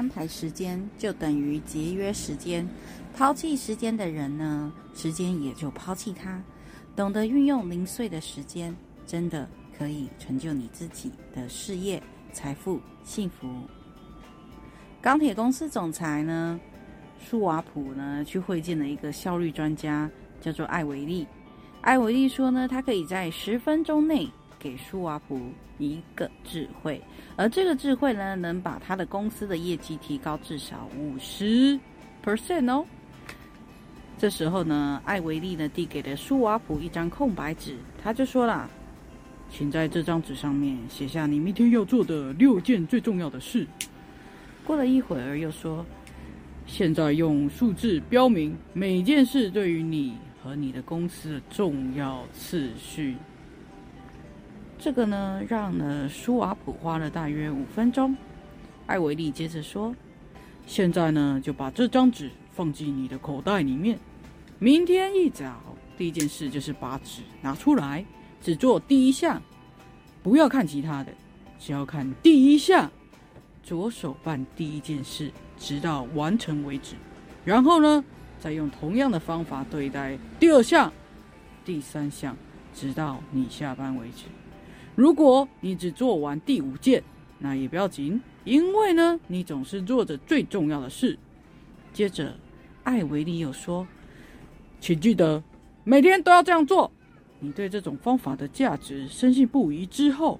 安排时间，就等于节约时间。抛弃时间的人呢，时间也就抛弃他。懂得运用零碎的时间，真的可以成就你自己的事业、财富、幸福。钢铁公司总裁呢，舒瓦普呢，去会见了一个效率专家，叫做艾维利。艾维利说呢，他可以在十分钟内给舒瓦普一个智慧，而这个智慧呢，能把他的公司的业绩提高至少五十 percent 哦。这时候呢，艾维利呢递给了舒瓦普一张空白纸，他就说了：“请在这张纸上面写下你明天要做的六件最重要的事。”过了一会儿，又说：“现在用数字标明每件事对于你和你的公司的重要次序。”这个呢，让了舒瓦普花了大约五分钟。艾维利接着说：“现在呢，就把这张纸放进你的口袋里面。”明天一早，第一件事就是把纸拿出来，只做第一项，不要看其他的，只要看第一项。左手办第一件事，直到完成为止。然后呢，再用同样的方法对待第二项、第三项，直到你下班为止。如果你只做完第五件，那也不要紧，因为呢，你总是做着最重要的事。接着，艾维利又说。请记得，每天都要这样做。你对这种方法的价值深信不疑之后，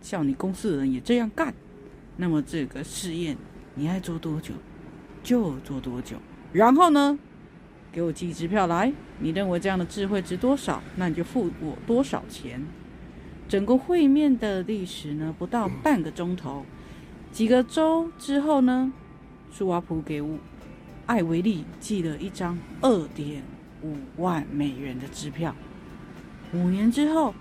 像你公司的人也这样干，那么这个试验你爱做多久就做多久。然后呢，给我寄支票来。你认为这样的智慧值多少？那你就付我多少钱。整个会面的历史呢，不到半个钟头。几个周之后呢，苏瓦普给。艾维利寄了一张二点五万美元的支票。五年之后，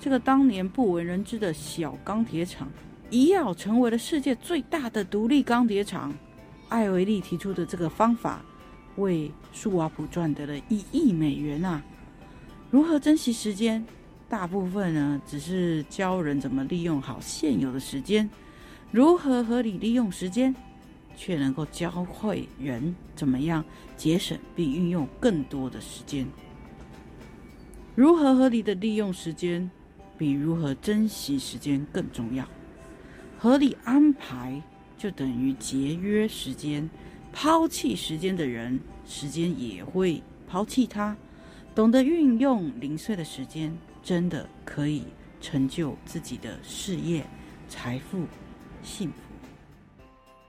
这个当年不为人知的小钢铁厂，一跃成为了世界最大的独立钢铁厂。艾维利提出的这个方法，为舒瓦普赚得了一亿美元啊！如何珍惜时间？大部分呢，只是教人怎么利用好现有的时间，如何合理利用时间。却能够教会人怎么样节省并运用更多的时间。如何合理的利用时间，比如何珍惜时间更重要。合理安排就等于节约时间。抛弃时间的人，时间也会抛弃他。懂得运用零碎的时间，真的可以成就自己的事业、财富、幸福。